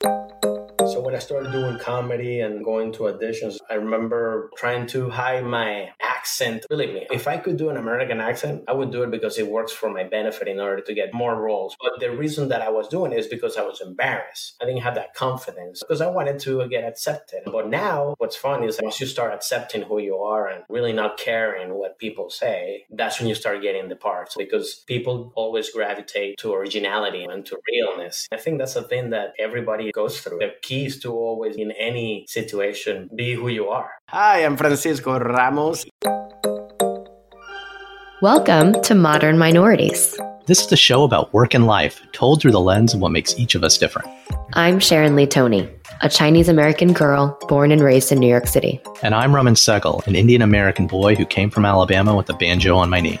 So when I started doing comedy and going to auditions, I remember trying to hide my accent. Believe me, if I could do an American accent, I would do it because it works for my benefit in order to get more roles. But the reason that I was doing it is because I was embarrassed. I didn't have that confidence because I wanted to get accepted. But now what's fun is once you start accepting who you are and really not caring what people say, that's when you start getting the parts because people always gravitate to originality and to realness. I think that's a thing that everybody goes through. The key is to always, in any situation, be who you are. Hi, I'm Francisco Ramos. Welcome to Modern Minorities. This is a show about work and life, told through the lens of what makes each of us different. I'm Sharon Lee Tony, a Chinese American girl born and raised in New York City. And I'm Raman Segal, an Indian American boy who came from Alabama with a banjo on my knee.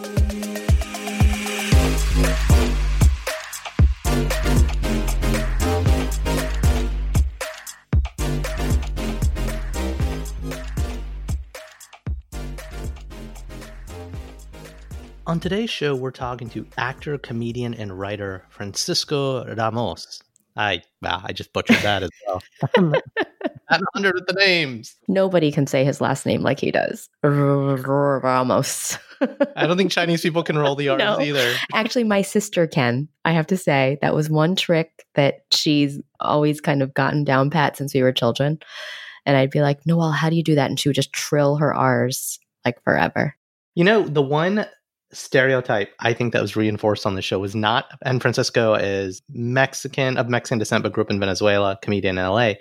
On today's show, we're talking to actor, comedian, and writer Francisco Ramos. I wow, I just butchered that as well. Not of the names. Nobody can say his last name like he does. Ramos. I don't think Chinese people can roll the R's No. either. Actually, my sister can. I have to say that was one trick that she's always kind of gotten down pat since we were children. And I'd be like, Noelle, how do you do that? And she would just trill her R's like forever. You know, the one stereotype I think that was reinforced on the show was not, and Francisco is Mexican, of Mexican descent, but grew up in Venezuela, comedian in LA.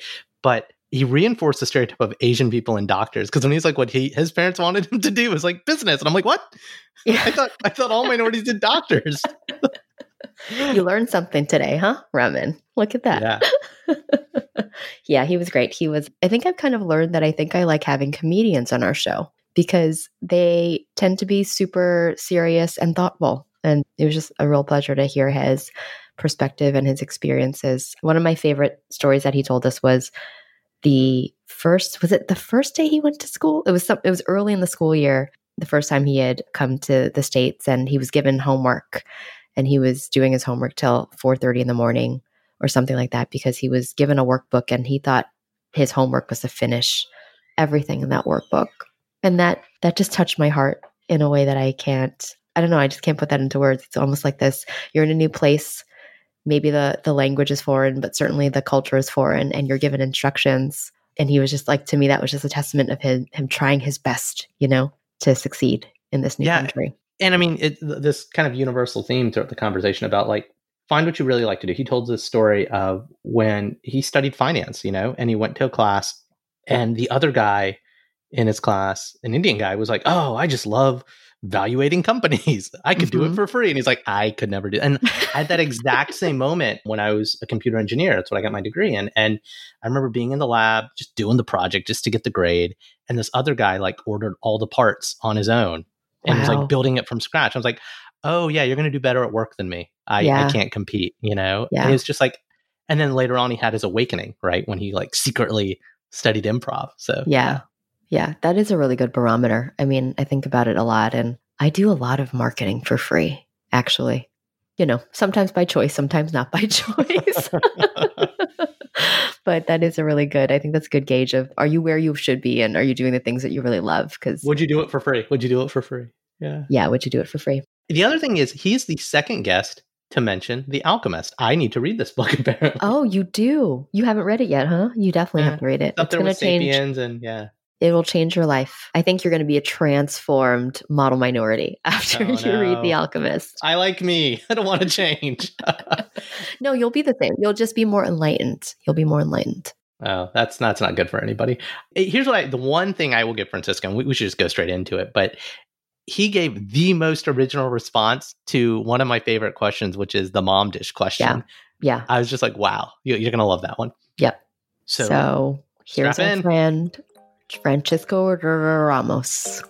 But he reinforced the stereotype of Asian people and doctors because when he's like, what he his parents wanted him to do was like business, and I'm like, what? I thought I thought all minorities did doctors. you learned something today, huh, Raman? Look at that. Yeah, yeah, he was great. He was, I think I've kind of learned that I think I like having comedians on our show because they tend to be super serious and thoughtful. And it was just a real pleasure to hear his perspective and his experiences. One of my favorite stories that he told us was the first, was it the first day he went to school? It was some, it was early in the school year, the first time he had come to the States and he was given homework and he was doing his homework till 4.30 in the morning or something like that because he was given a workbook and he thought his homework was to finish everything in that workbook and that that just touched my heart in a way that i can't i don't know i just can't put that into words it's almost like this you're in a new place maybe the the language is foreign but certainly the culture is foreign and you're given instructions and he was just like to me that was just a testament of him him trying his best you know to succeed in this new Yeah. country and I mean, it, this kind of universal theme throughout the conversation about like find what you really like to do. He told this story of when he studied finance, you know, and he went to a class, and the other guy in his class, an Indian guy, was like, "Oh, I just love valuating companies. I could do it Mhm. for free." And he's like, "I could never do." It. And I had that exact same moment when I was a computer engineer. That's what I got my degree in, and I remember being in the lab, just doing the project just to get the grade. And this other guy like ordered all the parts on his own and was like building it from scratch. I was like, oh yeah, you're going to do better at work than me. I, Yeah. I can't compete, you know? Yeah. And it's just like, and then later on he had his awakening, right? When he like secretly studied improv. So Yeah. Yeah, that is a really good barometer. I mean, I think about it a lot and I do a lot of marketing for free, actually. You know, sometimes by choice, sometimes not by choice. but that is a really good, I think that's a good gauge of are you where you should be and are you doing the things that you really love? Because, Would you do it for free? Would you do it for free? Yeah. yeah, would you do it for free? The other thing is he's the second guest to mention The Alchemist. I need to read this book apparently. Oh, you do. You haven't read it yet, huh? You definitely Yeah. have to read it. Up It's there with change. Sapiens and yeah. It will change your life. I think you're going to be a transformed model minority after Oh, you read The. Alchemist. I like me. I don't want to change. No, you'll be the same. You'll just be more enlightened. You'll be more enlightened. Oh, that's that's not good for anybody. Eh, Here's what I the one thing I will give Francisco, and we, we should just go straight into it, but he gave the most original response to one of my favorite questions, which is the mom dish question. Yeah. yeah. I was just like, wow, you, you're gonna love that one. Yep. So, So, here's our in. friend Francisco Ramos.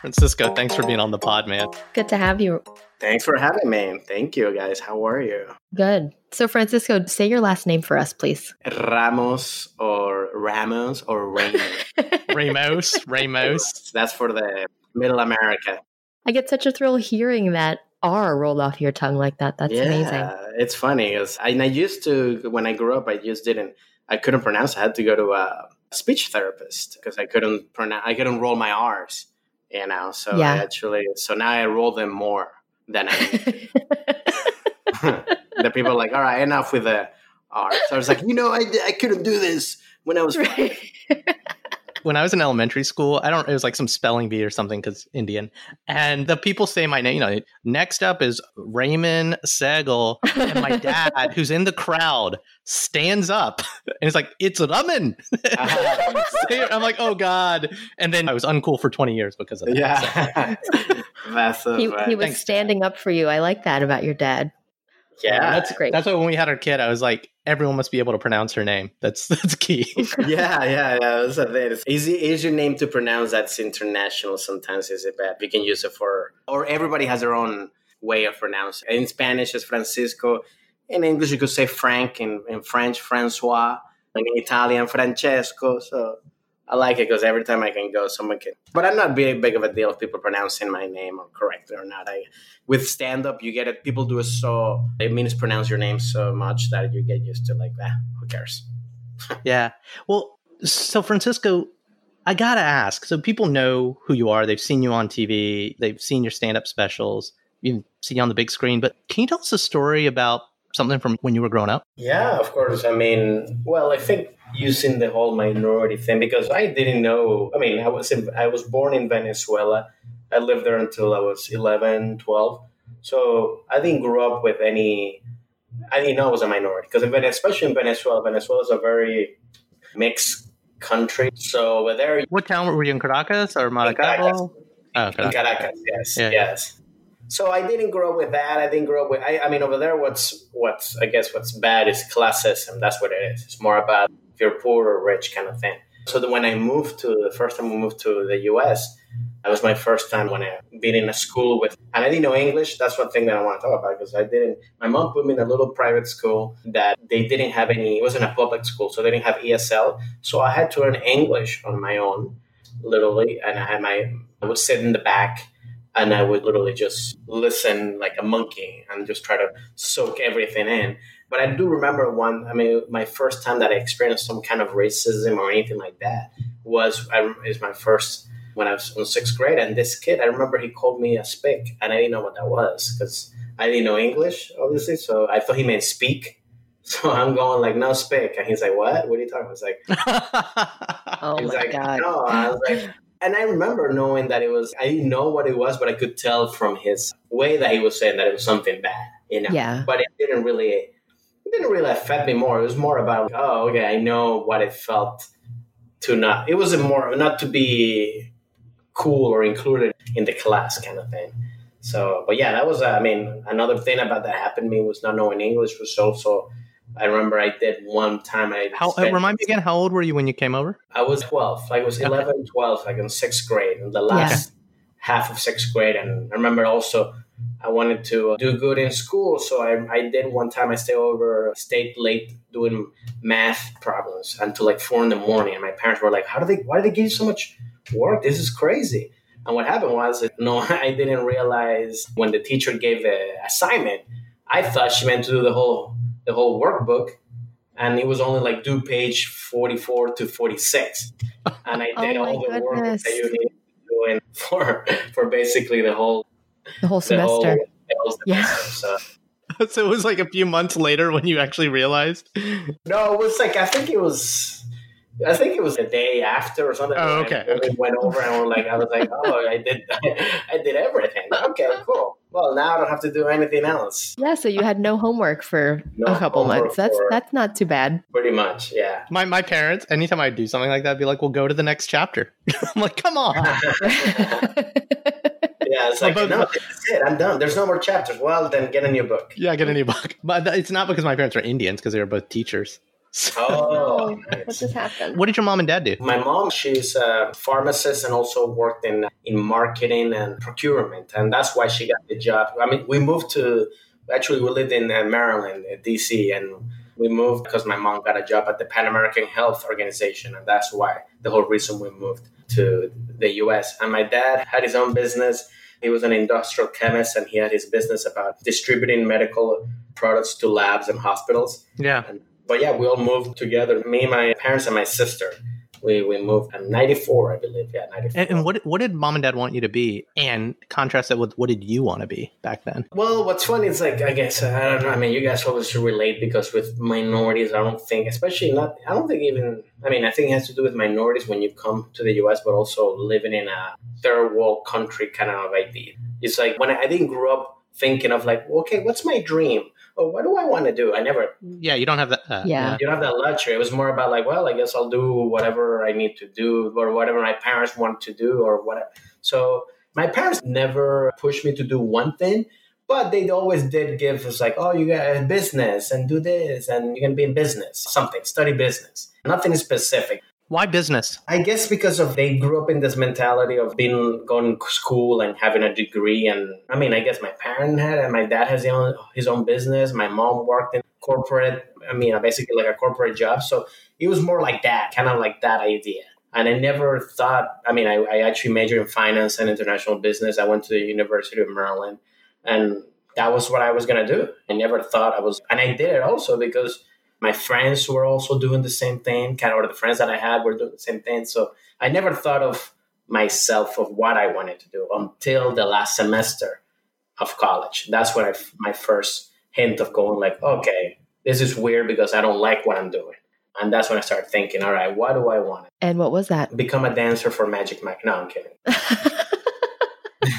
Francisco, thanks for being on the pod, man. Good to have you. Thanks for having me. Thank you, guys. How are you? Good. So, Francisco, say your last name for us, please. Ramos or Ramos or Raymond? Ramos, Ramos. That's for the Middle America. I get such a thrill hearing that R roll off your tongue like that. That's yeah, amazing. It's funny. I, and I used to, when I grew up, I just didn't, I couldn't pronounce. I had to go to a speech therapist because I couldn't pronounce, I couldn't roll my R's, you know? So Yeah. I actually, so now I roll them more than I the people are like, all right, enough with the R's. So I was like, you know, I, I couldn't do this when I was five. when I was in elementary school, I don't, it was like some spelling bee or something because Indian. And the people say my name, you know, next up is Raymond Segal. And my dad, who's in the crowd, stands up and it's like, it's Raman. I'm like, oh God. And then I was uncool for 20 years because of that. Yeah. That's so he, funny. he was Thanks, Dad. standing up for you. I like that about your dad. yeah. that's great. That's why when we had our kid, I was like, everyone must be able to pronounce her name. That's that's key. yeah, yeah, yeah. That's the thing. It's easy, easy name to pronounce. That's international. Sometimes is it bad? You can use it for, or everybody has their own way of pronouncing. In Spanish, it's Francisco. In English, you could say Frank. In, in French, Francois. In Italian, Francesco. So I like it because every time I can go, someone can. But I'm not big, big of a deal if people pronouncing my name or correctly or not. I with stand up, you get it. People do it so it means pronounce your name so much that you get used to like, ah, who cares? Yeah. Well, so Francisco, I gotta ask. So people know who you are. They've seen you on TV. They've seen your stand-up specials. You see you on the big screen. But can you tell us a story about something from when you were growing up? Yeah, of course. I mean, well, I think using the whole minority thing because I didn't know. I mean, I was in, I was born in Venezuela. I lived there until I was 11, 12. So I didn't grow up with any. I didn't know I was a minority because, in Venezuela, especially in Venezuela, Venezuela is a very mixed country. So there, What town were you in? Caracas or Caracas. Maracaibo? Oh, in Caracas. Oh, Caracas, yes, Yeah. yes. So I didn't grow up with that. I didn't grow up with. I, I mean, over there, what's what's I guess what's bad is classism. That's what it is. It's more about if you're poor or rich kind of thing. So when I moved to the first time we moved to the U.S., that was my first time when I been in a school with, and I didn't know English. That's one thing that I want to talk about because I didn't. My mom put me in a little private school that they didn't have any. It wasn't a public school, so they didn't have ESL. So I had to learn English on my own, literally, and I had my. I would sit in the back and I would literally just listen like a monkey and just try to soak everything in. But I do remember one. I mean, my first time that I experienced some kind of racism or anything like that was I, is my first when I was in sixth grade. And this kid, I remember he called me a spick, and I didn't know what that was because I didn't know English, obviously. So I thought he meant speak. So I'm going like, no spick, and he's like, what? What are you talking? about? I was like, Oh He's my like, god. no. I was like, and I remember knowing that it was. I didn't know what it was, but I could tell from his way that he was saying that it was something bad, you know. Yeah. But it didn't really. It didn't really affect me more. It was more about, oh, okay, I know what it felt to not. It wasn't more not to be cool or included in the class kind of thing. So, but yeah, that was. Uh, I mean, another thing about that happened to me was not knowing English was also. I remember I did one time. I how, uh, spent- remind me again, how old were you when you came over? I was 12. Like, I was Okay. 11, 12, like in sixth grade, in the last half of sixth grade. And I remember also I wanted to do good in school. So I, I did one time, I stayed over, stayed late doing math problems until like four in the morning. And my parents were like, how do they, why do they give you so much work? This is crazy. And what happened was, no, I didn't realize when the teacher gave the assignment, I thought she meant to do the whole, the whole workbook and it was only like do page 44 to 46 and i Oh did my all the work that you need to do in for for basically the whole The whole the whole, semester. the whole Yeah. so so it was like a few months later when you actually realized. No, it was like I think it was. I think it was the day after or something. Oh, when okay, I okay. went over and we're like, I was like, oh, I did, I did everything. Okay, cool. Well, now I don't have to do anything else. Yeah, so you had no homework for No a couple months. That's for- that's not too bad. Pretty much, yeah. My my parents, anytime I do something like that, be like, "We'll go to the next chapter." I'm like, "Come on." Yeah, it's like, Well, but- no, that's it. I'm done. There's no more chapters. Well, then get a new book. yeah, get a new book. But it's not because my parents are Indians, because they were both teachers. Oh, what just happened? What did your mom and dad do? My mom, she's a pharmacist and also worked in in marketing and procurement, and that's why she got the job. I mean, we moved to actually we lived in uh, Maryland, uh, DC, and we moved because my mom got a job at the Pan American Health Organization, and that's why the whole reason we moved to the U.S. And my dad had his own business. He was an industrial chemist, and he had his business about distributing medical products to labs and hospitals Yeah. But yeah, we all moved together. Me, my parents, and my sister. We we moved in '94, I believe. Yeah, '94. And, and what what did mom and dad want you to be? And contrast that with what did you want to be back then? well, what's funny is like I guess I don't know. I mean, you guys always relate because with minorities, I don't think, especially not. I don't think even. I mean, I think it has to do with minorities when you come to the U.S., but also living in a third world country kind of idea. It's like when I, I didn't grow up thinking of like, okay, what's my dream? Or what do I want to do? I never Yeah, you don't have that. Uh, Yeah. you don't have that luxury. It was more about like, well, I guess I'll do whatever I need to do or whatever my parents want to do or whatever. So my parents never pushed me to do one thing, but they always did give us like, oh, you got a business and do this and you're gonna be in business, something, study business. Nothing specific. Why business? I guess because of they grew up in this mentality of being going to school and having a degree, and I mean, I guess my parent had, and my dad has his own, his own business. My mom worked in corporate. I mean, uh, basically like a corporate job. So it was more like that, kind of like that idea. And I never thought. I mean, I, I actually majored in finance and international business. I went to the University of Maryland, and that was what I was gonna do. I never thought I was, and I did it also because my friends were also doing the same thing, kind of, or the friends that I had were doing the same thing. So I never thought of myself of what I wanted to do until the last semester of college. That's when i my first hint of going like, okay, this is weird because I don't like what I'm doing. And that's when I started thinking, all right, what do I want? And what was that? Become a dancer for Magic Mike. No, I'm kidding.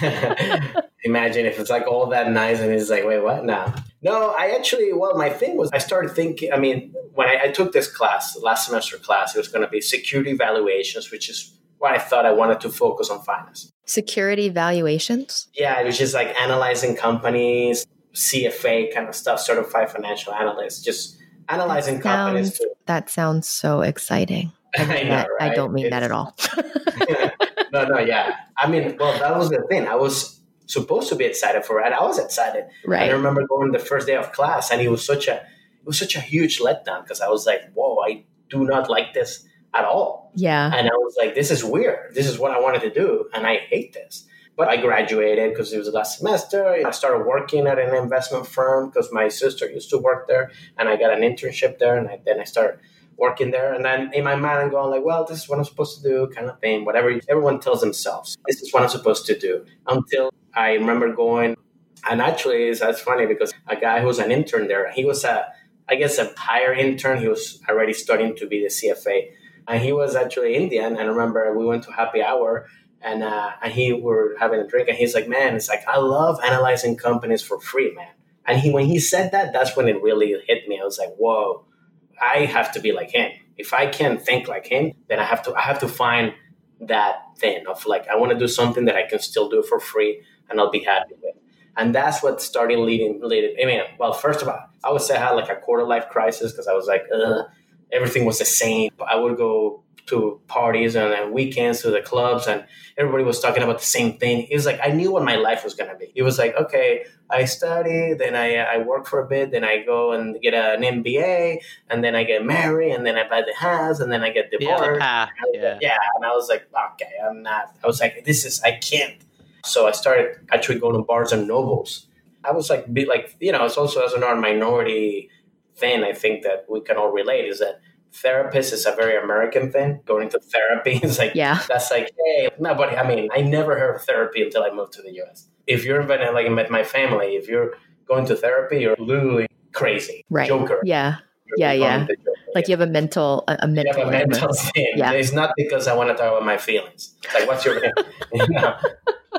Imagine if it's like all that nice and it's like, wait, what? No. No, I actually, well, my thing was I started thinking, I mean, when I, I took this class, last semester class, it was going to be security evaluations, which is what I thought I wanted to focus on finance. Security valuations? Yeah, it was just like analyzing companies, CFA kind of stuff, certified financial analyst, just analyzing companies. Sounds, Too. that sounds so exciting. I know, That- I don't mean that at It's- all. no, no, yeah. I mean, well, that was the thing. I was supposed to be excited for it. I was excited. Right. I remember going the first day of class, and it was such a it was such a huge letdown because I was like, "Whoa, I do not like this at all." Yeah. And I was like, "This is weird. This is what I wanted to do, and I hate this." But I graduated because it was the last semester. I started working at an investment firm because my sister used to work there, and I got an internship there. And I, then I started working there. And then in my mind, I'm going like, "Well, this is what I'm supposed to do," kind of thing. Whatever everyone tells themselves, this is what I'm supposed to do. Until I remember going, and actually, it's that's funny because a guy who was an intern there, he was a, I guess, a higher intern. He was already starting to be the CFA, and he was actually Indian. And I remember we went to happy hour, and uh, and he were having a drink, and he's like, "Man, it's like I love analyzing companies for free, man." And he when he said that, that's when it really hit me. I was like, "Whoa, I have to be like him. If I can't think like him, then I have to I have to find that thing of like I want to do something that I can still do for free and I'll be happy with." And that's what started leading leading. I mean, well, first of all, I would say I had like a quarter life crisis because I was like, everything was the same. I would go to parties and then weekends to the clubs and everybody was talking about the same thing. It was like I knew what my life was gonna be. It was like, okay, I study, then I I work for a bit, then I go and get an MBA, and then I get married, and then I buy the house, and then I get Yeah, divorced. the path. Yeah. Yeah, and I was like, okay, I'm not. I was like, this is, I can't. So I started actually going to Barnes and Nobles. I was like, be like, you know, it's also as an minority thing. I think that we can all relate is that therapist is a very American thing. Going to therapy is like, Yeah. that's like, hey, nobody. I mean, I never heard of therapy until I moved to the U.S. If you're in like with my family, if you're going to therapy, you're literally crazy. Right. Joker. Yeah. You're Yeah, yeah. becoming the Joker. Like you have a mental a, a You mental, have a mental thing. Yeah. It's not because I want to talk about my feelings. It's like, what's your. you know?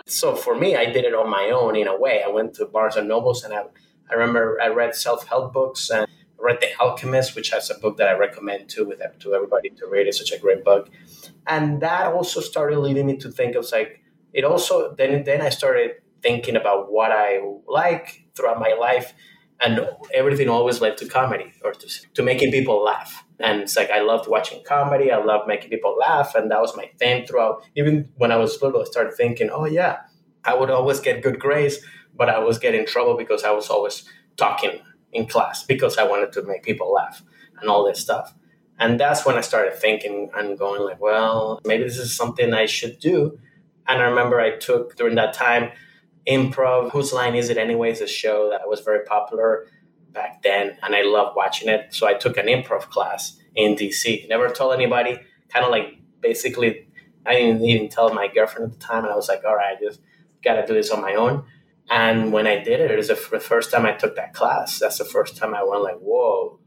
So for me, I did it on my own in a way. I went to Barnes and Nobles and I, I remember I read self help books and read The Alchemist, which has a book that I recommend to with to everybody to read. It's such a great book, and that also started leading me to think of like it. Also, then then I started thinking about what I like throughout my life, and everything always led to comedy or to to making people laugh. And it's like I loved watching comedy. I loved making people laugh, and that was my thing throughout. Even when I was little, I started thinking, "Oh yeah, I would always get good grades, but I was getting in trouble because I was always talking in class because I wanted to make people laugh and all this stuff." And that's when I started thinking and going like, "Well, maybe this is something I should do." And I remember I took during that time improv. Whose line is it anyways? A show that was very popular back then, and I loved watching it. So I took an improv class in DC. Never told anybody. Kind of like basically, I didn't even tell my girlfriend at the time, and I was like, "All right, I just got to do this on my own." And when I did it, it was the first time I took that class. That's the first time I went like, "Whoa,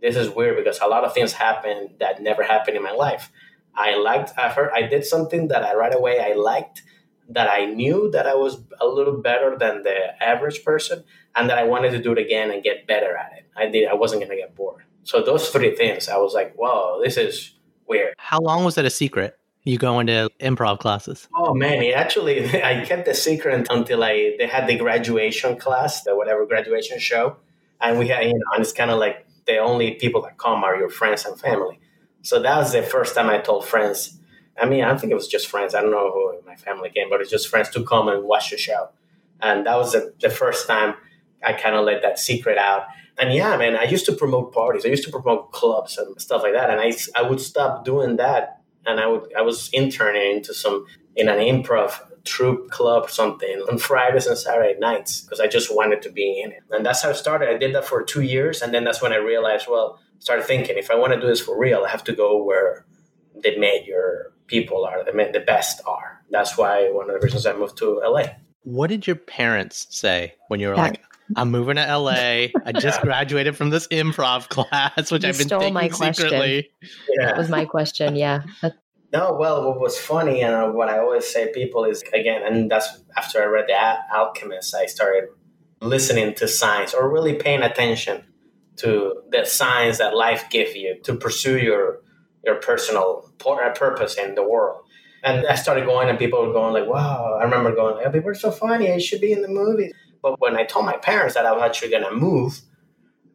this is weird," because a lot of things happened that never happened in my life. I liked. I heard. I did something that I right away I liked. That I knew that I was a little better than the average person, and that I wanted to do it again and get better at it. I did. I wasn't going to get bored. So those three things, I was like, "Whoa, this is weird." How long was it a secret? You go into improv classes. Oh man, actually, I kept the secret until I they had the graduation class, the whatever graduation show, and we had you know, and it's kind of like the only people that come are your friends and family. So that was the first time I told friends. I mean, I don't think it was just friends. I don't know who my family came, but it's just friends to come and watch the show. And that was the, the first time I kind of let that secret out. And yeah, man, I used to promote parties. I used to promote clubs and stuff like that. And I, I would stop doing that. And I would I was interning into some in an improv troupe club or something on Fridays and Saturday nights because I just wanted to be in it. And that's how it started. I did that for two years. And then that's when I realized, well, started thinking if I want to do this for real, I have to go where the major people are, the, ma- the best are. That's why one of the reasons I moved to LA. What did your parents say when you were Yeah. like, I'm moving to LA. I just graduated from this improv class, which You I've been stole taking my question. secretly. Yeah. That was my question. Yeah. That- No, well, what was funny and uh, what I always say people is again, and that's after I read The Alchemist, I started listening to signs or really paying attention to the signs that life gives you to pursue your your personal uh, purpose in the world. And I started going, and people were going like, "Wow!" I remember going, like, oh, "People are so funny. I should be in the movie." But when I told my parents that I was actually going to move,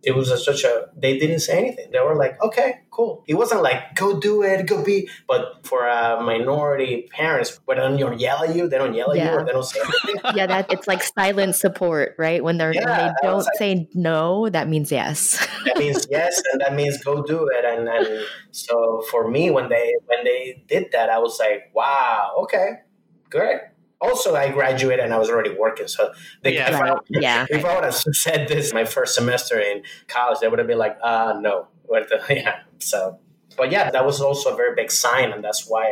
it was a, such a they didn't say anything they were like okay cool it wasn't like go do it go be but for uh, minority parents when they don't yell at you they don't yell at you Yeah. or they don't say anything yeah, that it's like silent support, right? When they're when they don't like- say no, that means yes. that means yes and that means go do it and, and so for me when they when they did that i was like wow okay great also i graduated and i was already working so they, Yeah. if, I, Yeah. if i would have said this my first semester in college they would have been like uh no. What the, yeah so but yeah that was also a very big sign and that's why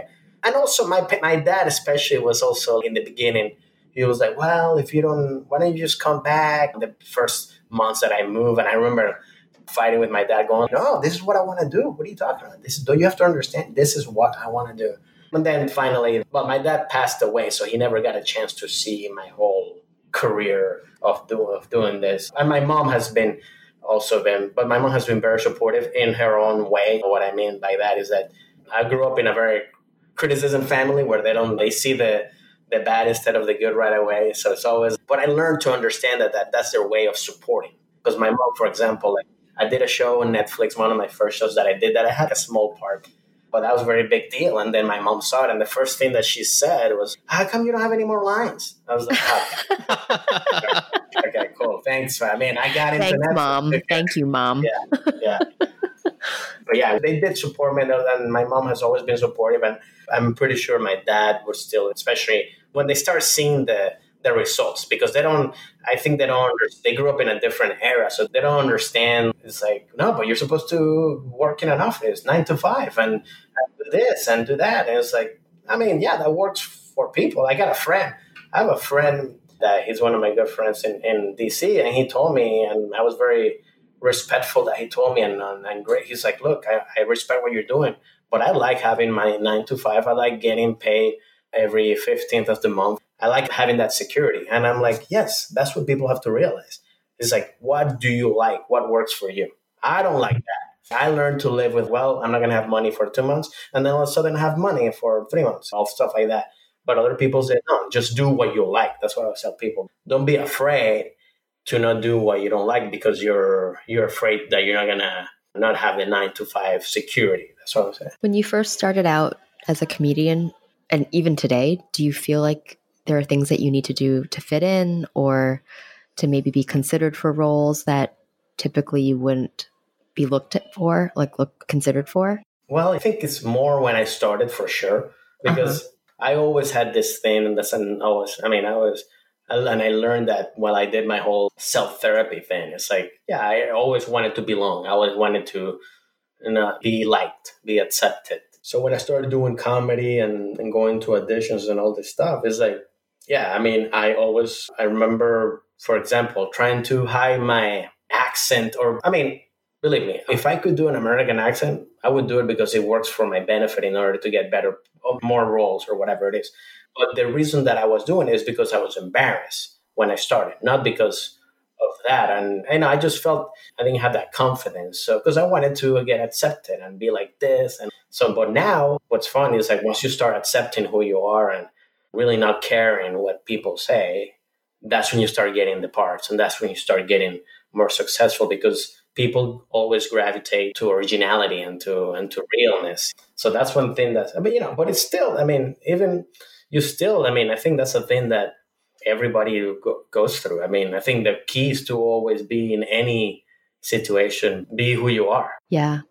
and also my my dad especially was also in the beginning he was like well if you don't why don't you just come back? The first months that i moved and i remember fighting with my dad going no this is what i want to do. What are you talking about? This is do you have to understand? This is what i want to do and then finally well my dad passed away so he never got a chance to see my whole career of, do, of doing this. And my mom has been also been but my mom has been very supportive in her own way. What i mean by that is that i grew up in a very criticism family where they don't they see the the bad instead of the good right away. So it's always but i learned to understand that, that that's their way of supporting. Because my mom for example like i did a show on netflix one of my first shows that i did that i had a small part but that was a very big deal and then my mom saw it and the first thing that she said was how come you don't have any more lines i was like oh, okay cool thanks i mean i got into Thanks, Netflix. mom. Thank you, mom. Yeah. yeah. But yeah, they did support me, and my mom has always been supportive, and I'm pretty sure my dad was still, especially when they start seeing the the results, because they don't. I think they don't. They grew up in a different era, so they don't understand. It's like no, but you're supposed to work in an office nine to five, and do this and do that, and it's like, I mean, yeah, that works for people. I got a friend. I have a friend that he's one of my good friends in, in DC. And he told me, and I was very respectful that he told me, and, and great. He's like, look, I, I respect what you're doing, but I like having my nine to five. I like getting paid every 15th of the month. I like having that security. And I'm like, yes, that's what people have to realize. It's like, what do you like? What works for you? I don't like that. I learned to live with, well, I'm not going to have money for two months. And then all of a sudden have money for three months, all stuff like that. But other people say, no, just do what you like. That's what I tell people. Don't be afraid to not do what you don't like because you're you're afraid that you're not gonna not have the nine to five security. That's what I'm saying. When you first started out as a comedian, and even today, do you feel like there are things that you need to do to fit in or to maybe be considered for roles that typically you wouldn't be looked at for, like look considered for? Well, I think it's more when I started for sure because uh-huh. I always had this thing, and that's an always. I mean, I was, and I learned that while I did my whole self therapy thing. It's like, yeah, I always wanted to belong. I always wanted to, you know, be liked, be accepted. So when I started doing comedy and, and going to auditions and all this stuff, it's like, yeah, I mean, I always, I remember, for example, trying to hide my accent or, I mean, believe me, if I could do an American accent, I would do it because it works for my benefit in order to get better, um, more roles or whatever it is. But the reason that I was doing it is because I was embarrassed when I started, not because of that. And, and I just felt I didn't have that confidence. So, because I wanted to uh, get accepted and be like this. And so, but now what's fun is like once you start accepting who you are and really not caring what people say, that's when you start getting the parts and that's when you start getting more successful because people always gravitate to originality and to and to realness. So that's one thing that I mean, you know, but it's still, I mean, even you still, I mean, I think that's a thing that everybody go, goes through. I mean, I think the key is to always be in any situation, be who you are. Yeah.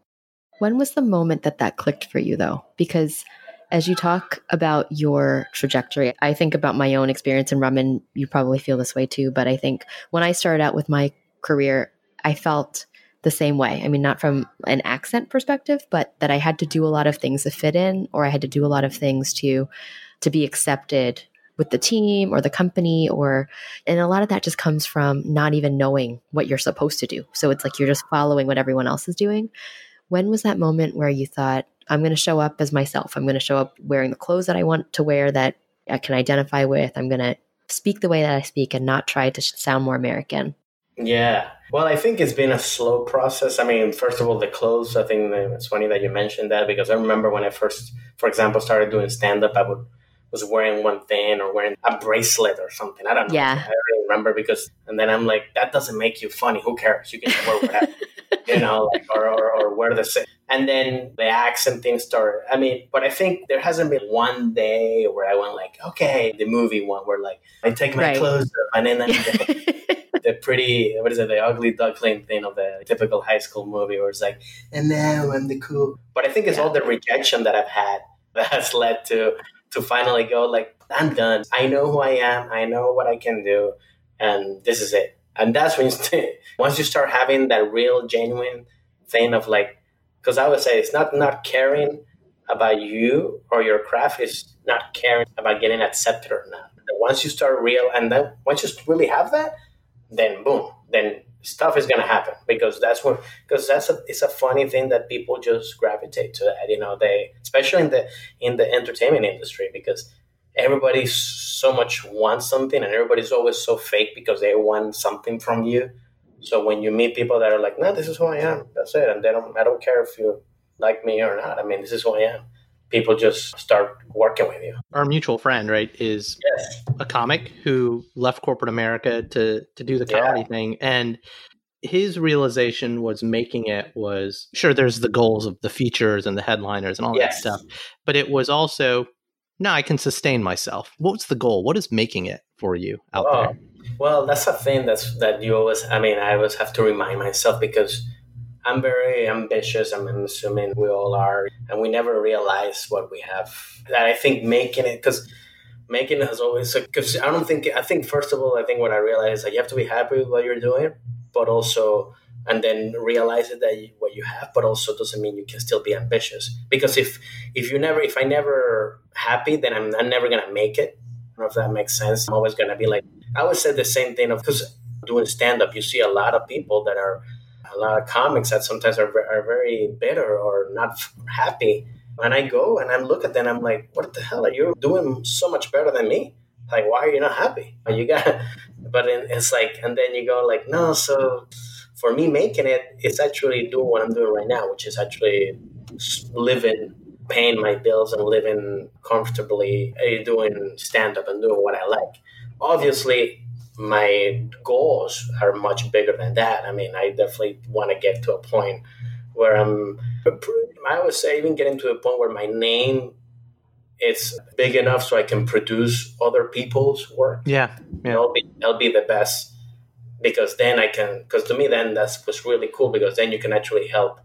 When was the moment that that clicked for you, though? Because as you talk about your trajectory, I think about my own experience in Raman. You probably feel this way too, but I think when I started out with my career, I felt the same way. I mean, not from an accent perspective, but that I had to do a lot of things to fit in, or I had to do a lot of things to to be accepted with the team or the company or and a lot of that just comes from not even knowing what you're supposed to do. So it's like you're just following what everyone else is doing. When was that moment where you thought, I'm going to show up as myself. I'm going to show up wearing the clothes that I want to wear that I can identify with. I'm going to speak the way that I speak and not try to sound more American. Yeah. Well, I think it's been a slow process. I mean, first of all, the clothes, I think it's funny that you mentioned that because I remember when I first, for example, started doing stand up, I would was wearing one thing or wearing a bracelet or something. I don't know. Yeah. I don't remember because, and then I'm like, that doesn't make you funny. Who cares? You can wear whatever, you know, like, or, or, or wear the same. And then the accent thing started. I mean, but I think there hasn't been one day where I went like, okay, the movie one where like I take my right. clothes off and then the, the pretty, what is it, the ugly duckling thing of the typical high school movie where it's like, and now I'm the cool. But I think it's yeah. all the rejection that I've had that has led to to finally go like I'm done. I know who I am. I know what I can do, and this is it. And that's when once you start having that real, genuine thing of like, because I would say it's not not caring about you or your craft. It's not caring about getting accepted or not. Once you start real, and then once you really have that, then boom, then stuff is going to happen because that's what because that's a it's a funny thing that people just gravitate to that you know they especially in the in the entertainment industry because everybody so much wants something and everybody's always so fake because they want something from you. So when you meet people that are like no this is who i am that's it and they don't i don't care if you like me or not i mean this is who i am people just start working with you. Our mutual friend, right, is yes. a comic who left corporate America to to do the comedy yeah. thing and his realization was making it was sure there's the goals of the features and the headliners and all yes. that stuff but it was also no i can sustain myself what's the goal what is making it for you out oh, there well that's a thing that's that you always i mean i always have to remind myself because I'm very ambitious. I'm assuming we all are, and we never realize what we have. I think making it because making it has always because I don't think I think first of all I think what I realized is that you have to be happy with what you're doing, but also and then realize that you, what you have, but also doesn't mean you can still be ambitious. Because if if you never if I never happy, then I'm, I'm never gonna make it. I don't know if that makes sense. I'm always gonna be like I would say the same thing of because doing stand up, you see a lot of people that are a lot of comics that sometimes are, are very bitter or not happy. And I go and I look at them, I'm like, what the hell? Are you doing so much better than me? Like, why are you not happy? You got, but it's like, and then you go like, no. So for me, making it, it's actually doing what I'm doing right now, which is actually living, paying my bills and living comfortably, eh, doing stand up and doing what I like. Obviously, my goals are much bigger than that. I mean, I definitely want to get to a point where I'm, I would say, even getting to a point where my name it's big enough so I can produce other people's work. Yeah, yeah. That'll be that'll be the best because then I can because to me then that's was really cool because then you can actually help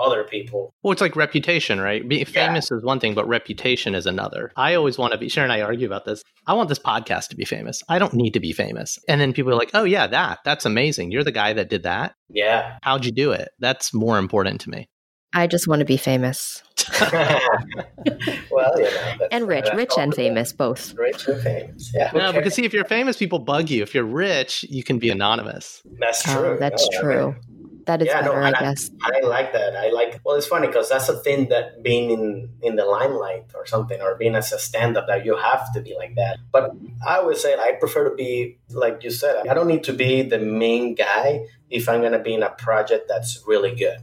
other people. Well, it's like reputation, right? Being famous yeah. is one thing, but reputation is another. I always want to be. Sharon and I argue about this. I want this podcast to be famous. I don't need to be famous. And then people are like, "Oh yeah, that that's amazing. You're the guy that did that. Yeah. How'd you do it? That's more important to me." I just want to be famous. well, you know, and rich, rich and famous, both. Rich and famous, yeah. No, okay. because see, if you're famous, people bug you. If you're rich, you can be anonymous. That's oh, true. Oh, that's no, true. I mean, that is yeah, better, no, I, guess. I like that. I like. Well, it's funny because that's a thing that being in in the limelight or something, or being as a stand up, that you have to be like that. But I would say I prefer to be like you said. I don't need to be the main guy if I'm going to be in a project that's really good.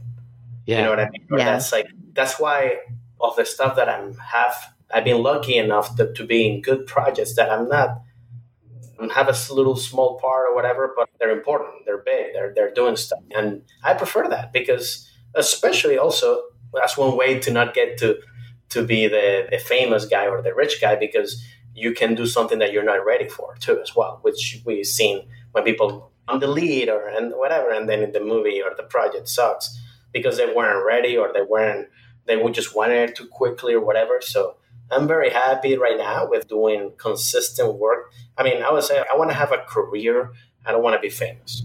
Yeah. You know what I mean? Or yeah. That's like that's why of the stuff that I'm have I've been lucky enough to, to be in good projects that I'm not have a little small part or whatever, but they're important. They're big. They're they're doing stuff, and I prefer that because, especially also, that's one way to not get to to be the, the famous guy or the rich guy because you can do something that you're not ready for too as well, which we've seen when people on the lead or and whatever, and then in the movie or the project sucks because they weren't ready or they weren't they would just want it too quickly or whatever. So I'm very happy right now with doing consistent work. I mean, I would say I want to have a career. I don't want to be famous.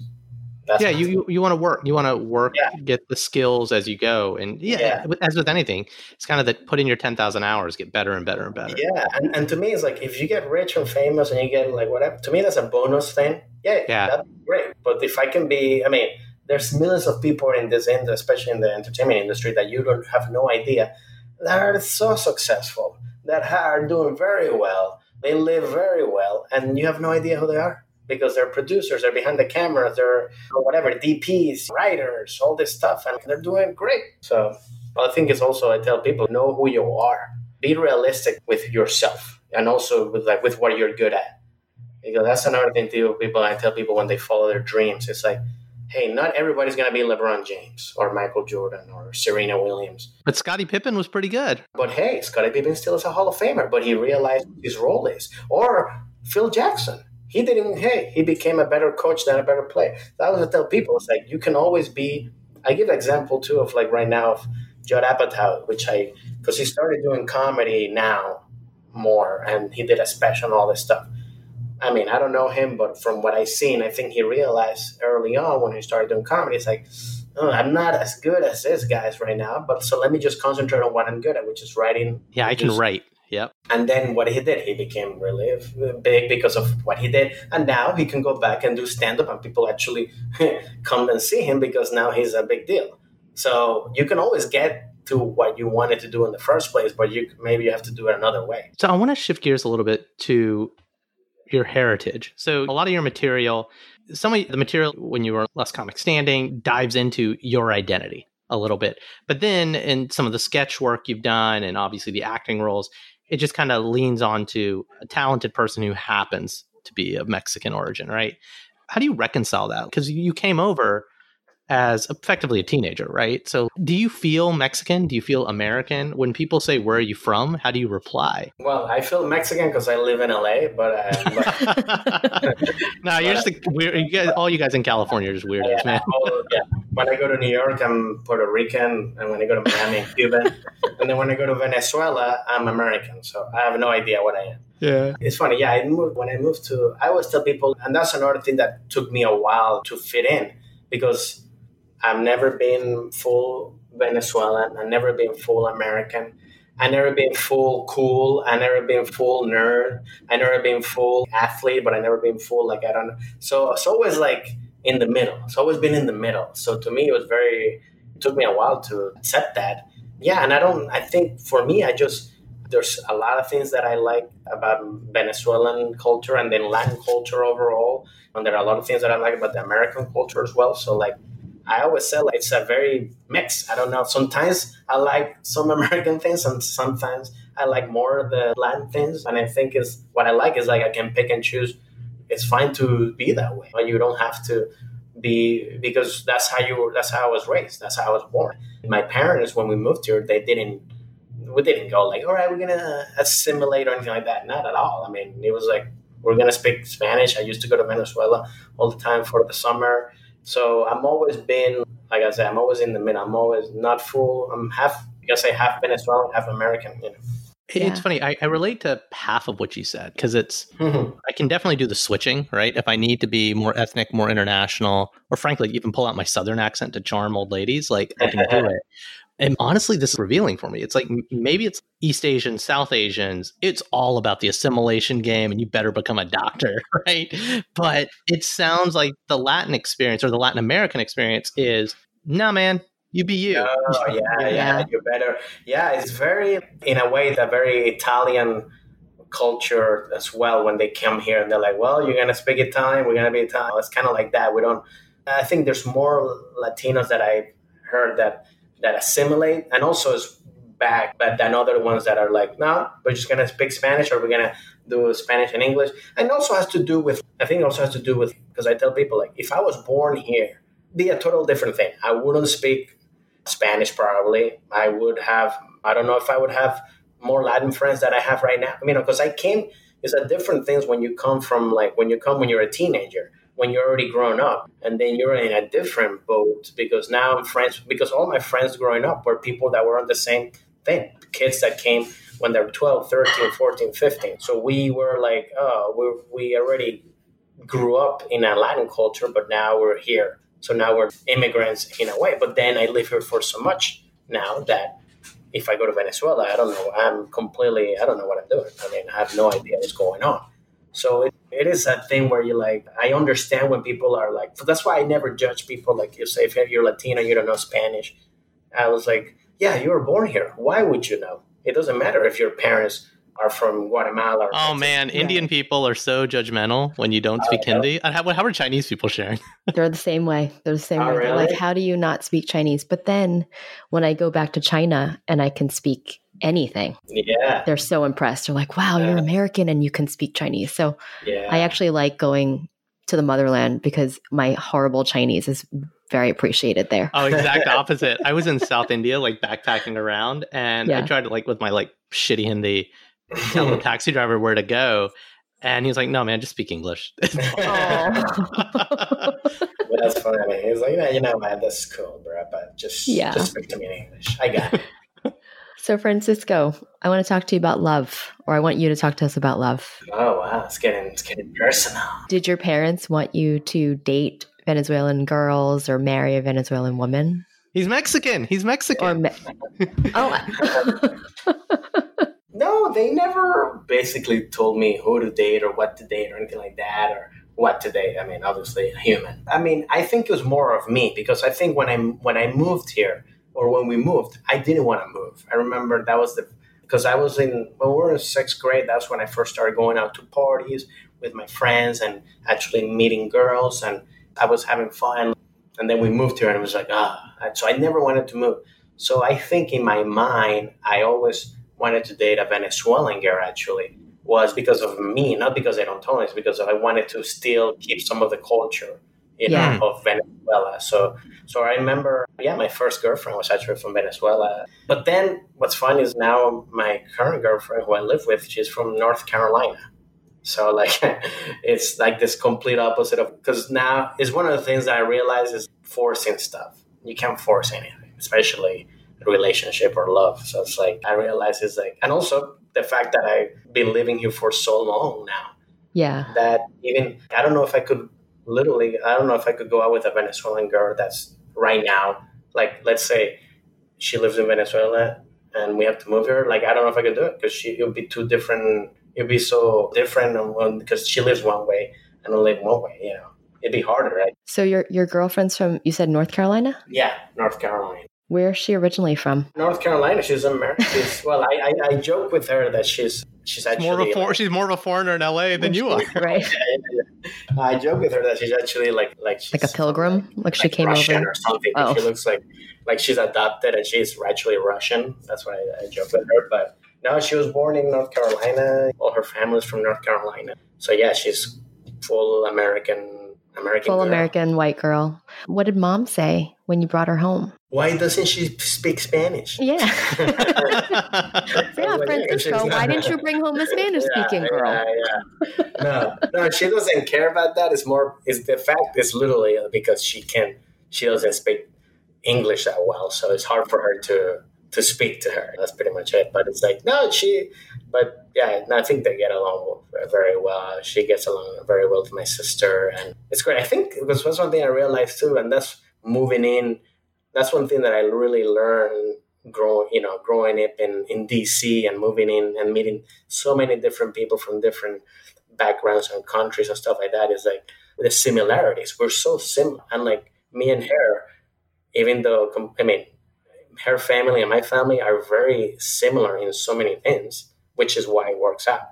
That's yeah, you, you, you want to work. You want to work, yeah. get the skills as you go, and yeah, yeah, as with anything, it's kind of that put in your ten thousand hours, get better and better and better. Yeah, and, and to me, it's like if you get rich and famous and you get like whatever. To me, that's a bonus thing. Yeah, yeah, that's great. But if I can be, I mean, there's millions of people in this industry, especially in the entertainment industry, that you don't have no idea that are so successful, that are doing very well, they live very well, and you have no idea who they are because they're producers, they're behind the camera, they're whatever DPs, writers, all this stuff, and they're doing great. So I think it's also I tell people know who you are, be realistic with yourself, and also with like with what you're good at. Because that's another thing too. People I tell people when they follow their dreams, it's like hey, not everybody's going to be LeBron James or Michael Jordan or Serena Williams. But Scottie Pippen was pretty good. But hey, Scottie Pippen still is a Hall of Famer, but he realized his role is. Or Phil Jackson. He didn't, hey, he became a better coach than a better player. That was to tell people, it's like you can always be. I give example too of like right now of Judd Apatow, which I, because he started doing comedy now more and he did a special and all this stuff. I mean, I don't know him, but from what I've seen, I think he realized early on when he started doing comedy, it's like, oh, I'm not as good as this guys right now, but so let me just concentrate on what I'm good at, which is writing. Yeah, I can write. Yep. And then what he did, he became really big because of what he did. And now he can go back and do stand up, and people actually come and see him because now he's a big deal. So you can always get to what you wanted to do in the first place, but you maybe you have to do it another way. So I want to shift gears a little bit to your heritage. So a lot of your material, some of the material when you were Last Comic Standing dives into your identity a little bit. But then in some of the sketch work you've done and obviously the acting roles, it just kind of leans onto a talented person who happens to be of Mexican origin, right? How do you reconcile that? Because you came over as effectively a teenager, right? So, do you feel Mexican? Do you feel American? When people say, Where are you from? How do you reply? Well, I feel Mexican because I live in LA, but. Uh, but no, you're just a weird. You guys, all you guys in California are just weirdos, yeah, man. yeah. When I go to New York, I'm Puerto Rican. And when I go to Miami, I'm Cuban. and then when I go to Venezuela, I'm American. So, I have no idea what I am. Yeah. It's funny. Yeah, I moved when I moved to I always tell people and that's another thing that took me a while to fit in because I've never been full Venezuelan. I've never been full American. I've never been full cool. I've never been full nerd. I never been full athlete, but I never been full like I don't know. So it's always like in the middle. It's always been in the middle. So to me, it was very. It took me a while to accept that. Yeah, and I don't. I think for me, I just there's a lot of things that I like about Venezuelan culture and then Latin culture overall. And there are a lot of things that I like about the American culture as well. So like I always say like, it's a very mix. I don't know. Sometimes I like some American things and sometimes I like more the Latin things. And I think is what I like is like I can pick and choose. It's fine to be that way. But you don't have to be because that's how you that's how I was raised. That's how I was born. My parents when we moved here, they didn't we didn't go like, all right, we're gonna assimilate or anything like that. Not at all. I mean, it was like we're gonna speak Spanish. I used to go to Venezuela all the time for the summer. So I'm always been, like I said, I'm always in the middle. I'm always not full. I'm half, you can say half Venezuelan, half American. You know. Yeah. It's funny. I, I, relate to half of what you said because it's, mm-hmm. I can definitely do the switching, right? If I need to be more ethnic, more international, or frankly, even pull out my Southern accent to charm old ladies, like I can do it. And honestly, this is revealing for me. It's like maybe it's East Asians, South Asians. It's all about the assimilation game, and you better become a doctor, right? But it sounds like the Latin experience or the Latin American experience is, nah, man, you be you. Oh, yeah, yeah, yeah, you better. Yeah, it's very, in a way, the very Italian culture as well when they come here and they're like, well, you're going to speak Italian, we're going to be Italian. It's kind of like that. We don't, I think there's more Latinos that I heard that that assimilate and also is back, but then other ones that are like, no, we're just gonna speak Spanish or we're gonna do Spanish and English. And also has to do with, I think also has to do with, because I tell people like, if I was born here, be a total different thing. I wouldn't speak Spanish probably. I would have, I don't know if I would have more Latin friends that I have right now. I mean, because I came, it's a different things when you come from like, when you come when you're a teenager when you're already grown up and then you're in a different boat because now I'm friends because all my friends growing up were people that were on the same thing kids that came when they were 12 13 14 15 so we were like oh we we already grew up in a latin culture but now we're here. So now we're immigrants in a way but then i live here for so much now that if i go to venezuela i don't know i'm completely i don't know what i'm doing. I mean i have no idea what's going on. So it, it is a thing where you like, I understand when people are like, that's why I never judge people. Like you say, if you're Latino, you don't know Spanish. I was like, yeah, you were born here. Why would you know? It doesn't matter if your parents are from Guatemala. oh man, yeah. Indian people are so judgmental when you don't speak uh, Hindi. How, how are Chinese people sharing? They're the same way. They're the same oh, way. Really? Like, how do you not speak Chinese? But then when I go back to China and I can speak anything. Yeah. They're so impressed. They're like, wow, yeah. you're American and you can speak Chinese. So yeah. I actually like going to the motherland because my horrible Chinese is very appreciated there. Oh, exact opposite. I was in South India, like backpacking around, and yeah. I tried to like with my like shitty Hindi tell the taxi driver where to go. And he's like, no, man, just speak English. that's funny. He's like, yeah, you know, man, that's cool, bro, but just, yeah. just speak to me in English. I got it. So, Francisco, I want to talk to you about love, or I want you to talk to us about love. Oh, wow. It's getting, it's getting personal. Did your parents want you to date Venezuelan girls or marry a Venezuelan woman? He's Mexican. He's Mexican. Me- oh. no, they never basically told me who to date or what to date or anything like that or what to date. I mean, obviously, human. I mean, I think it was more of me because I think when I when I moved here, or when we moved, I didn't want to move. I remember that was the because I was in when we were in sixth grade. That's when I first started going out to parties with my friends and actually meeting girls, and I was having fun. And then we moved here, and it was like ah. So I never wanted to move. So I think in my mind, I always wanted to date a Venezuelan girl. Actually, was because of me, not because I don't tell It's because I wanted to still keep some of the culture you know, yeah. of Venezuela. So, so I remember, yeah, my first girlfriend was actually from Venezuela. But then what's fun is now my current girlfriend, who I live with, she's from North Carolina. So like, it's like this complete opposite of because now is one of the things that I realize is forcing stuff. You can't force anything, especially a relationship or love. So it's like I realize it's like, and also the fact that I've been living here for so long now. Yeah. That even I don't know if I could literally, I don't know if I could go out with a Venezuelan girl that's right now, like, let's say she lives in Venezuela and we have to move her. Like I don't know if I could do it because she it would be too different. It'd be so different because she lives one way and I live one way. You know, it'd be harder, right? So your your girlfriend's from you said North Carolina? Yeah, North Carolina. Where's she originally from? North Carolina. She's American. She's, well, I, I, I joke with her that she's she's actually more of a for, like, she's more of a foreigner in LA than you are. right. I joke with her that she's actually like like she's like a pilgrim, like, like she came Russian over or something. Oh. She looks like like she's adopted and she's actually Russian. That's why I, I joke with her. But no, she was born in North Carolina. All her family's from North Carolina. So yeah, she's full American American full girl. American white girl. What did mom say when you brought her home? Why doesn't she speak Spanish? Yeah. yeah, Francisco, why didn't you bring home a Spanish speaking yeah, girl? Yeah, yeah. No, no, she doesn't care about that. It's more, it's the fact is literally because she can, she doesn't speak English that well. So it's hard for her to, to speak to her. That's pretty much it. But it's like, no, she, but yeah, I think they get along very well. She gets along very well with my sister, and it's great. I think it was one thing I realized too, and that's moving in. That's one thing that I really learned growing, you know, growing up in in DC and moving in and meeting so many different people from different backgrounds and countries and stuff like that. Is like the similarities. We're so similar, and like me and her, even though I mean, her family and my family are very similar in so many things which is why it works out.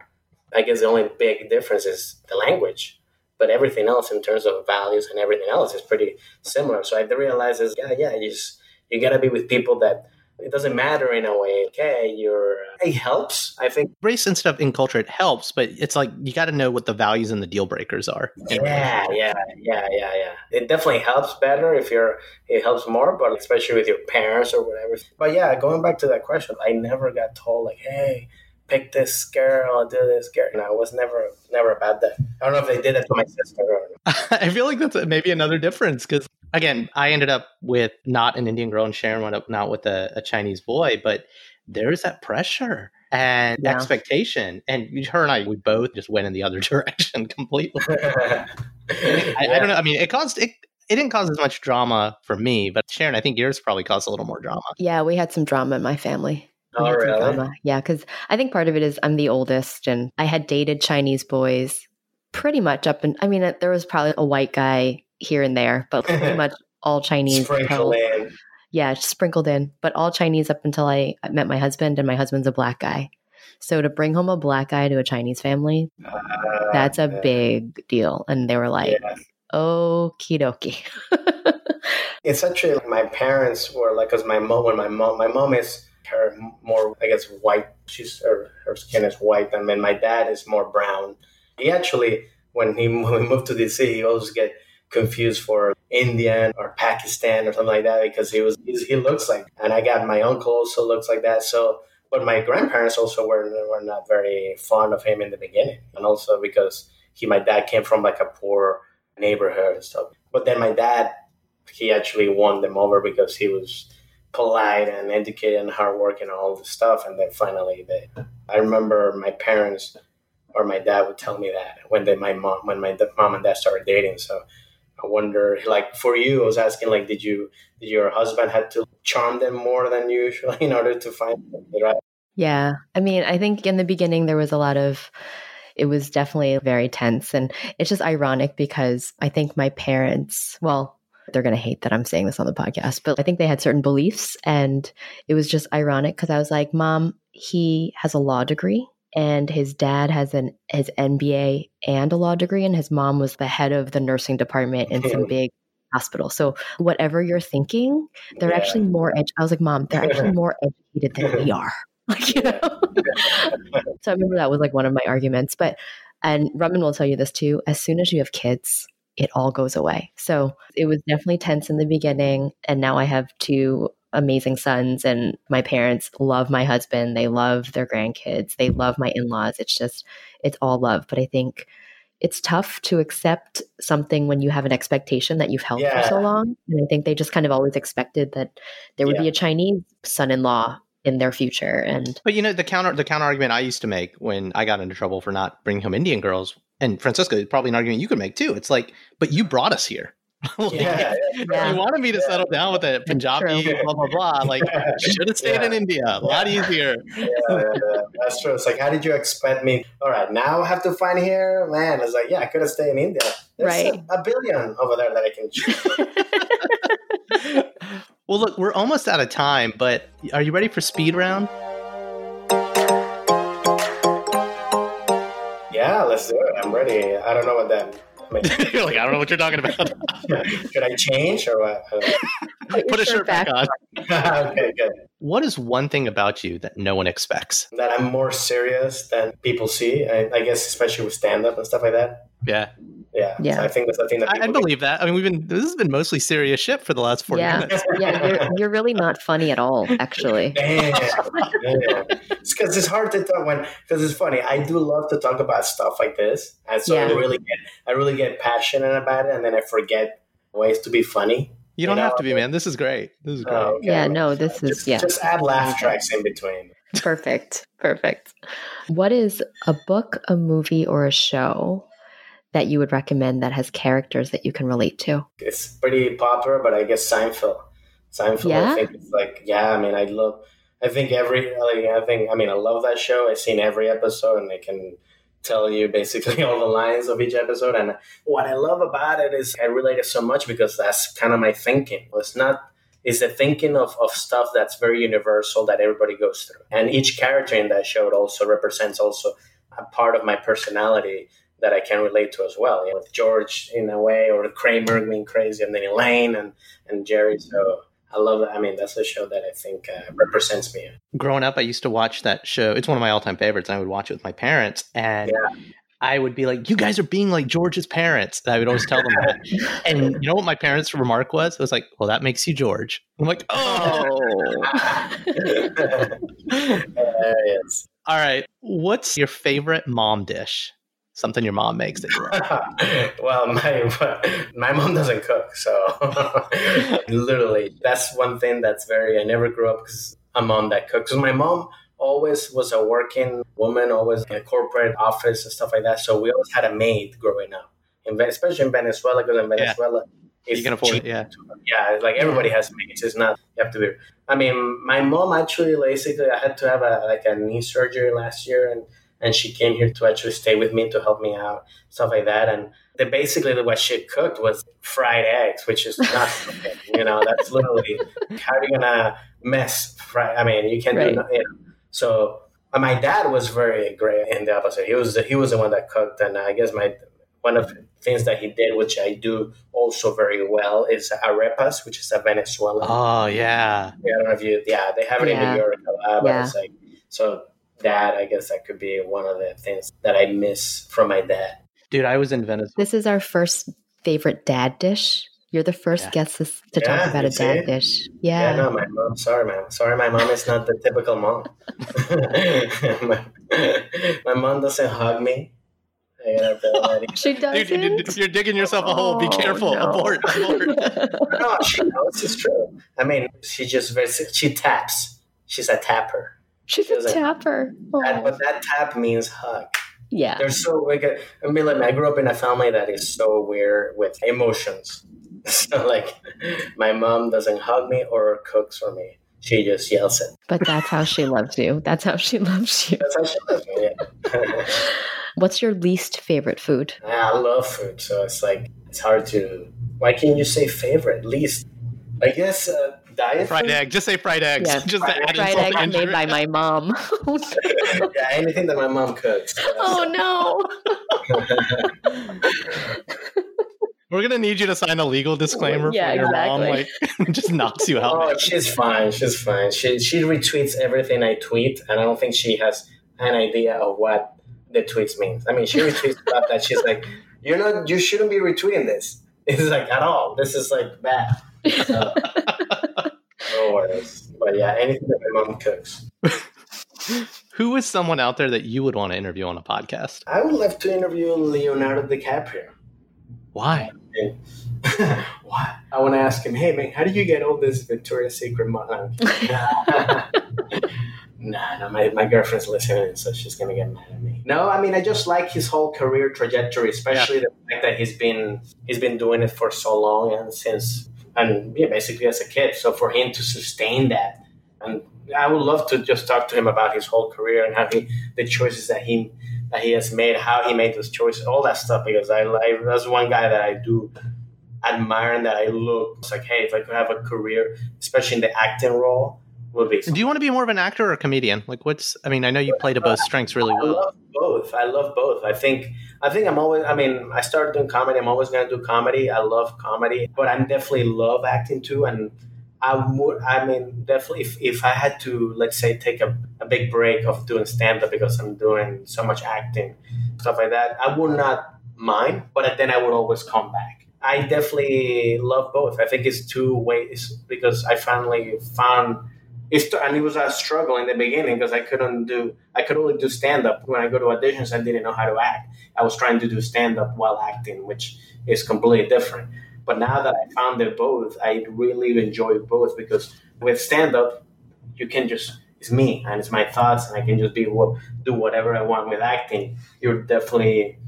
I guess the only big difference is the language, but everything else in terms of values and everything else is pretty similar. So I realized is yeah, yeah, you just you gotta be with people that it doesn't matter in a way. Okay, you're uh, it helps. I think race and stuff in culture it helps, but it's like you got to know what the values and the deal breakers are. Yeah, yeah, yeah, yeah, yeah. It definitely helps better if you're. It helps more, but especially with your parents or whatever. But yeah, going back to that question, I never got told like, hey pick this girl, do this girl. No, it was never never about that. I don't know if they did it to my sister. I feel like that's maybe another difference because again, I ended up with not an Indian girl, and Sharon went up not with a, a Chinese boy, but there's that pressure and yeah. expectation. And her and I, we both just went in the other direction completely. I, yeah. I, don't know. I mean, it caused it. It didn't cause as much drama for me, but Sharon, I think yours probably caused a little more drama. Yeah, we had some drama in my family. Oh, really? Yeah, because I think part of it is I'm the oldest, and I had dated Chinese boys pretty much up and I mean, uh, there was probably a white guy here and there, but pretty much all Chinese. Sprinkled in. Yeah, sprinkled in, but all Chinese up until I met my husband, and my husband's a black guy. So to bring home a black guy to a Chinese family, uh, that's a big deal. And they were like, yeah. okie dokie. it's actually like my parents were like, because my mom, when my mom, my mom is her more, I guess, white. She's her, her skin is white, and then my dad is more brown. He actually, when he when we moved to DC, he always get confused for Indian or Pakistan or something like that because he was he looks like. And I got my uncle also looks like that. So, but my grandparents also were were not very fond of him in the beginning, and also because he my dad came from like a poor neighborhood and stuff. But then my dad he actually won them over because he was polite and educated and hardworking and all this stuff. And then finally, they, I remember my parents or my dad would tell me that when they, my mom, when my mom and dad started dating. So I wonder, like for you, I was asking, like, did you, did your husband had to charm them more than usual in order to find the right? Yeah. I mean, I think in the beginning there was a lot of, it was definitely very tense. And it's just ironic because I think my parents, well, they're going to hate that I'm saying this on the podcast, but I think they had certain beliefs. And it was just ironic because I was like, Mom, he has a law degree and his dad has an his MBA and a law degree, and his mom was the head of the nursing department in some big hospital. So whatever you're thinking, they're yeah. actually more. Edu- I was like, Mom, they're actually more educated than we are. Like you know. so I remember that was like one of my arguments. But and Raman will tell you this too. As soon as you have kids, it all goes away. So it was definitely tense in the beginning. And now I have two amazing sons, and my parents love my husband. They love their grandkids. They love my in laws. It's just, it's all love. But I think it's tough to accept something when you have an expectation that you've held yeah. for so long. And I think they just kind of always expected that there would yeah. be a Chinese son in law in their future and but you know the counter the counter argument i used to make when i got into trouble for not bringing home indian girls and Francisco, probably an argument you could make too. It's like, but you brought us here. Like, Yeah, Yeah. You wanted me to settle down with a Punjabi, blah blah blah. Like, should have stayed in India. A lot easier. yeah, yeah, yeah. That's true. It's like, how did you expect me? All right, now I have to find here, man. It's like, yeah, I could have stayed in India. There's Right. a, a billion over there that I can choose. Well, look, we're almost out of time, but are you ready for speed round? Yeah, let's do it. I'm ready. I don't know what that. I You're like, I don't know what you're talking about. should I change or what? Put a shirt back on. okay, good. What is one thing about you that no one expects? That I'm more serious than people see. I, I guess, especially with stand up and stuff like that. Yeah, Yeah, Yeah. So I think that's the thing that I, I believe that. I mean, we've been this has been mostly serious shit for the last forty yeah, minutes. yeah. You're you're really not funny at all, actually. Damn. Damn. It's because it's hard to talk when because it's funny. I do love to talk about stuff like this, and so I really get I really get passionate about it, and then I forget ways to be funny. You don't You know, have to be, man. This is great. This is oh, great. Oh, okay. Yeah, no, this is Just, yeah, just add laugh tracks in between. perfect, perfect. What is a book, a movie, or a show that you would recommend that has characters that you can relate to? It's pretty popular, but I guess Seinfeld. Seinfeld, Yeah? I think it's like yeah. I mean, I love. I think every like I think I mean I love that show. I've seen every episode, and I can tell you basically all the lines of each episode. And what I love about it is I relate it so much because that's kind of my thinking. It's not it's the thinking of, of stuff that's very universal that everybody goes through. And each character in that show also represents also a part of my personality that I can relate to as well. You know, with George in a way, or Kramer being crazy, and then Elaine and, and Jerry. So I love it. I mean, that's a show that I think uh, represents me. Growing up, I used to watch that show. It's one of my all-time favorites. And I would watch it with my parents, and I would be like, "You guys are being like George's parents." And I would always tell them that. And you know what my parents' remark was? It was like, "Well, that makes you George." I'm like, "Oh." Uh, yes. All right. What's your favorite mom dish? Something your mom makes that you well, my my mom doesn't cook, so literally, that's one thing that's very. I never grew up as a mom that cooks. my mom always was a working woman, always in a corporate office and stuff like that. So we always had a maid growing up, in, especially in Venezuela, because in Venezuela, You it's can afford cheap it, yeah. yeah, like everybody has maids. It's not you have to be. I mean, my mom actually basically I had to have a like a knee surgery last year, and and she came here to actually stay with me to help me out, stuff like that. And the, basically what she cooked was fried eggs, which is not you know that's literally how are you gonna mess fry? I mean, you can't Right. do nothing. You know? So uh, my dad was very great in the opposite. He was the, he was the one that cooked, and I guess my one of the things that he did, which I do also very well, is arepas, which is a Venezuelan. Oh yeah. Yeah, I don't know if you. Yeah, they have it in Yeah. New York but Yeah. like so. That I guess that could be one of the things that I miss from my dad. Dude, I was in Venezuela. This is our first favorite dad dish. You're the first Yeah. guest to, to Yeah, talk about a you see? dad dish. Yeah, Yeah. no, my mom. Sorry, man. Sorry, my mom is not the typical mom. my, my mom doesn't hug me. I gotta tell that. She doesn't. you- you're digging yourself a hole. Be Oh, careful. no. Abort. Abort. no, she knows it's true. I mean, she just she taps. She's a tapper. She's She a tapper. That, Oh. but that tap means hug. Yeah. They're so like I mean, like, I grew up in a family that is so weird with emotions. So like, my mom doesn't hug me or cooks for me. She just yells at. me. But that's how she loves you. That's how she loves you. That's how she loves me. Yeah. What's your least favorite food? I love food, so it's like it's hard to. Why can't you say favorite? Least, I guess uh, diet. fried food? egg. Just say fried eggs. Yeah. Just to add Fried insult to eggs made by my mom. yeah, anything that my mom cooks. oh no. We're gonna need you to sign a legal disclaimer Yeah, for your mom, exactly. like just knocks you out. Oh, she's fine. She's fine. She she retweets everything I tweet, and I don't think she has an idea of what the tweets means. I mean, she retweets stuff that she's like, "You're not. You shouldn't be retweeting this." It's like at all. This is like bad. So, But yeah, anything that my mom cooks. Who is someone out there that you would want to interview on a podcast? I would love to interview Leonardo DiCaprio. Why? what? I want to ask him, hey man, how did you get all this Victoria's Secret money? nah, nah, no, my, my girlfriend's listening, so she's gonna get mad at me. No, I mean I just like his whole career trajectory, especially yeah. the fact that he's been he's been doing it for so long and since and yeah, basically as a kid. So for him to sustain that, and I would love to just talk to him about his whole career and how he the choices that he that he has made, how he made those choices, all that stuff. Because I, I that's one guy that I do admire and that I look. It's like, hey, if I could have a career, especially in the acting role, would be. Do you want to be more of an actor or a comedian? Like, what's? I mean, I know you play to both strengths really well. I love both. I love both. I think. I think I'm always. I mean, I started doing comedy. I'm always going to do comedy. I love comedy, but I definitely love acting too. And I would. I mean, definitely, if, if I had to, let's say, take a, a big break of doing stand up because I'm doing so much acting, stuff like that, I would not mind. But then I would always come back. I definitely love both. I think it's two ways because I finally found it's and it was a struggle in the beginning because I couldn't do I could only do stand up when I go to auditions I didn't know how to act. I was trying to do stand up while acting which is completely different. But now that I found it both I really enjoy both because with stand up you can just it's me and it's my thoughts and I can just be do whatever I want with acting. You're definitely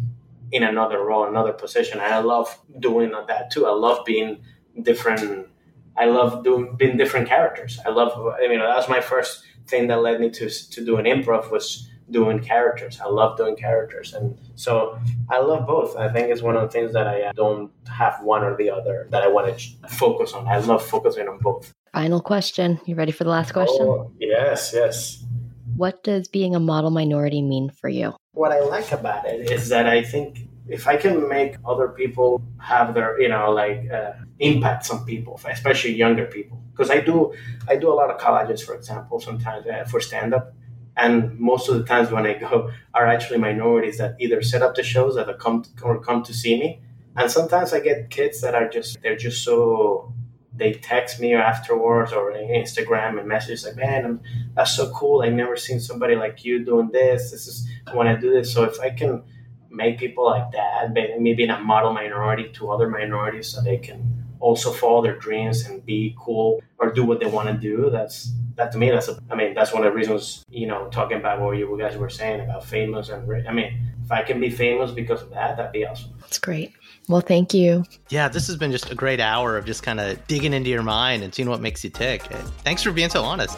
in another role another position. And I love doing that too. I love being different I love doing being different characters. I love, I mean, that was my first thing that led me to to do an improv was doing characters. I love doing characters, and so I love both. I think it's one of the things that I uh, don't have one or the other that I want to focus on. I love focusing on both. Final question. You ready for the last question? Oh, yes, yes. What does being a model minority mean for you? What I like about it is that I think if I can make other people have their, you know, like uh, impact some people, especially younger people, because I do, I do a lot of colleges, for example, sometimes uh, for stand up, and most of the times when I go are actually minorities that either set up the shows that come to, or come to see me, and sometimes I get kids that are just they're just so they text me afterwards or Instagram and message like, man, that's so cool. I never seen somebody like you doing this. This is I do this. So if I can make people like that, maybe in a model minority to other minorities so they can also follow their dreams and be cool or do what they want to do. That's that to me. That's a, I mean that's one of the reasons you know talking about what you guys were saying about famous and I mean if I can be famous because of that, that'd be awesome. That's great. Well, thank you. Yeah, this has been just a great hour of just kind of digging into your mind and seeing what makes you tick. Thanks for being so honest.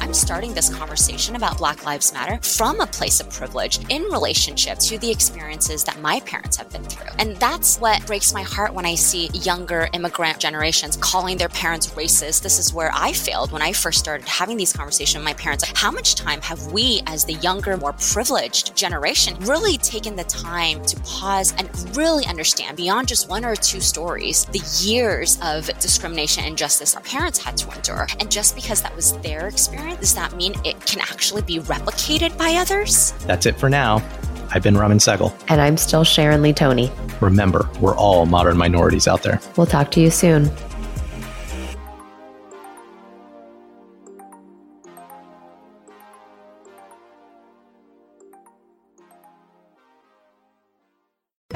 I'm starting this conversation about Black Lives Matter from a place of privilege in relationship to the experiences that my parents have been through. And that's what breaks my heart when I see younger immigrant generations calling their parents racist. This is where I failed when I first started having these conversations with my parents. How much time have we, as the younger, more privileged generation, really taken the time to pause and really understand beyond just one or two stories the years of discrimination and injustice our parents had to endure? And just because that was their experience, does that mean it can actually be replicated by others? That's it for now. I've been Raman Segal. And I'm still Sharon Lee Tony. Remember, we're all modern minorities out there. We'll talk to you soon.